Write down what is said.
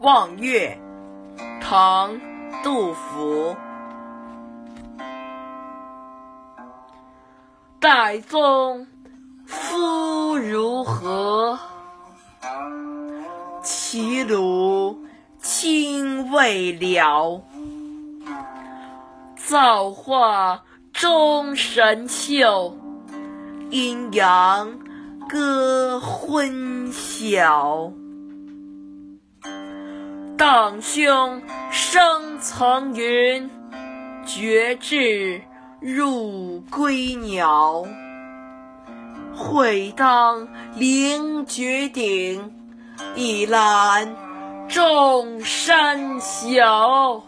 望岳，唐·杜甫。岱宗夫如何？齐鲁青未了。造化钟神秀，阴阳割昏晓。荡胸生层云，决眦入归鸟。会当凌绝顶，一览众山小。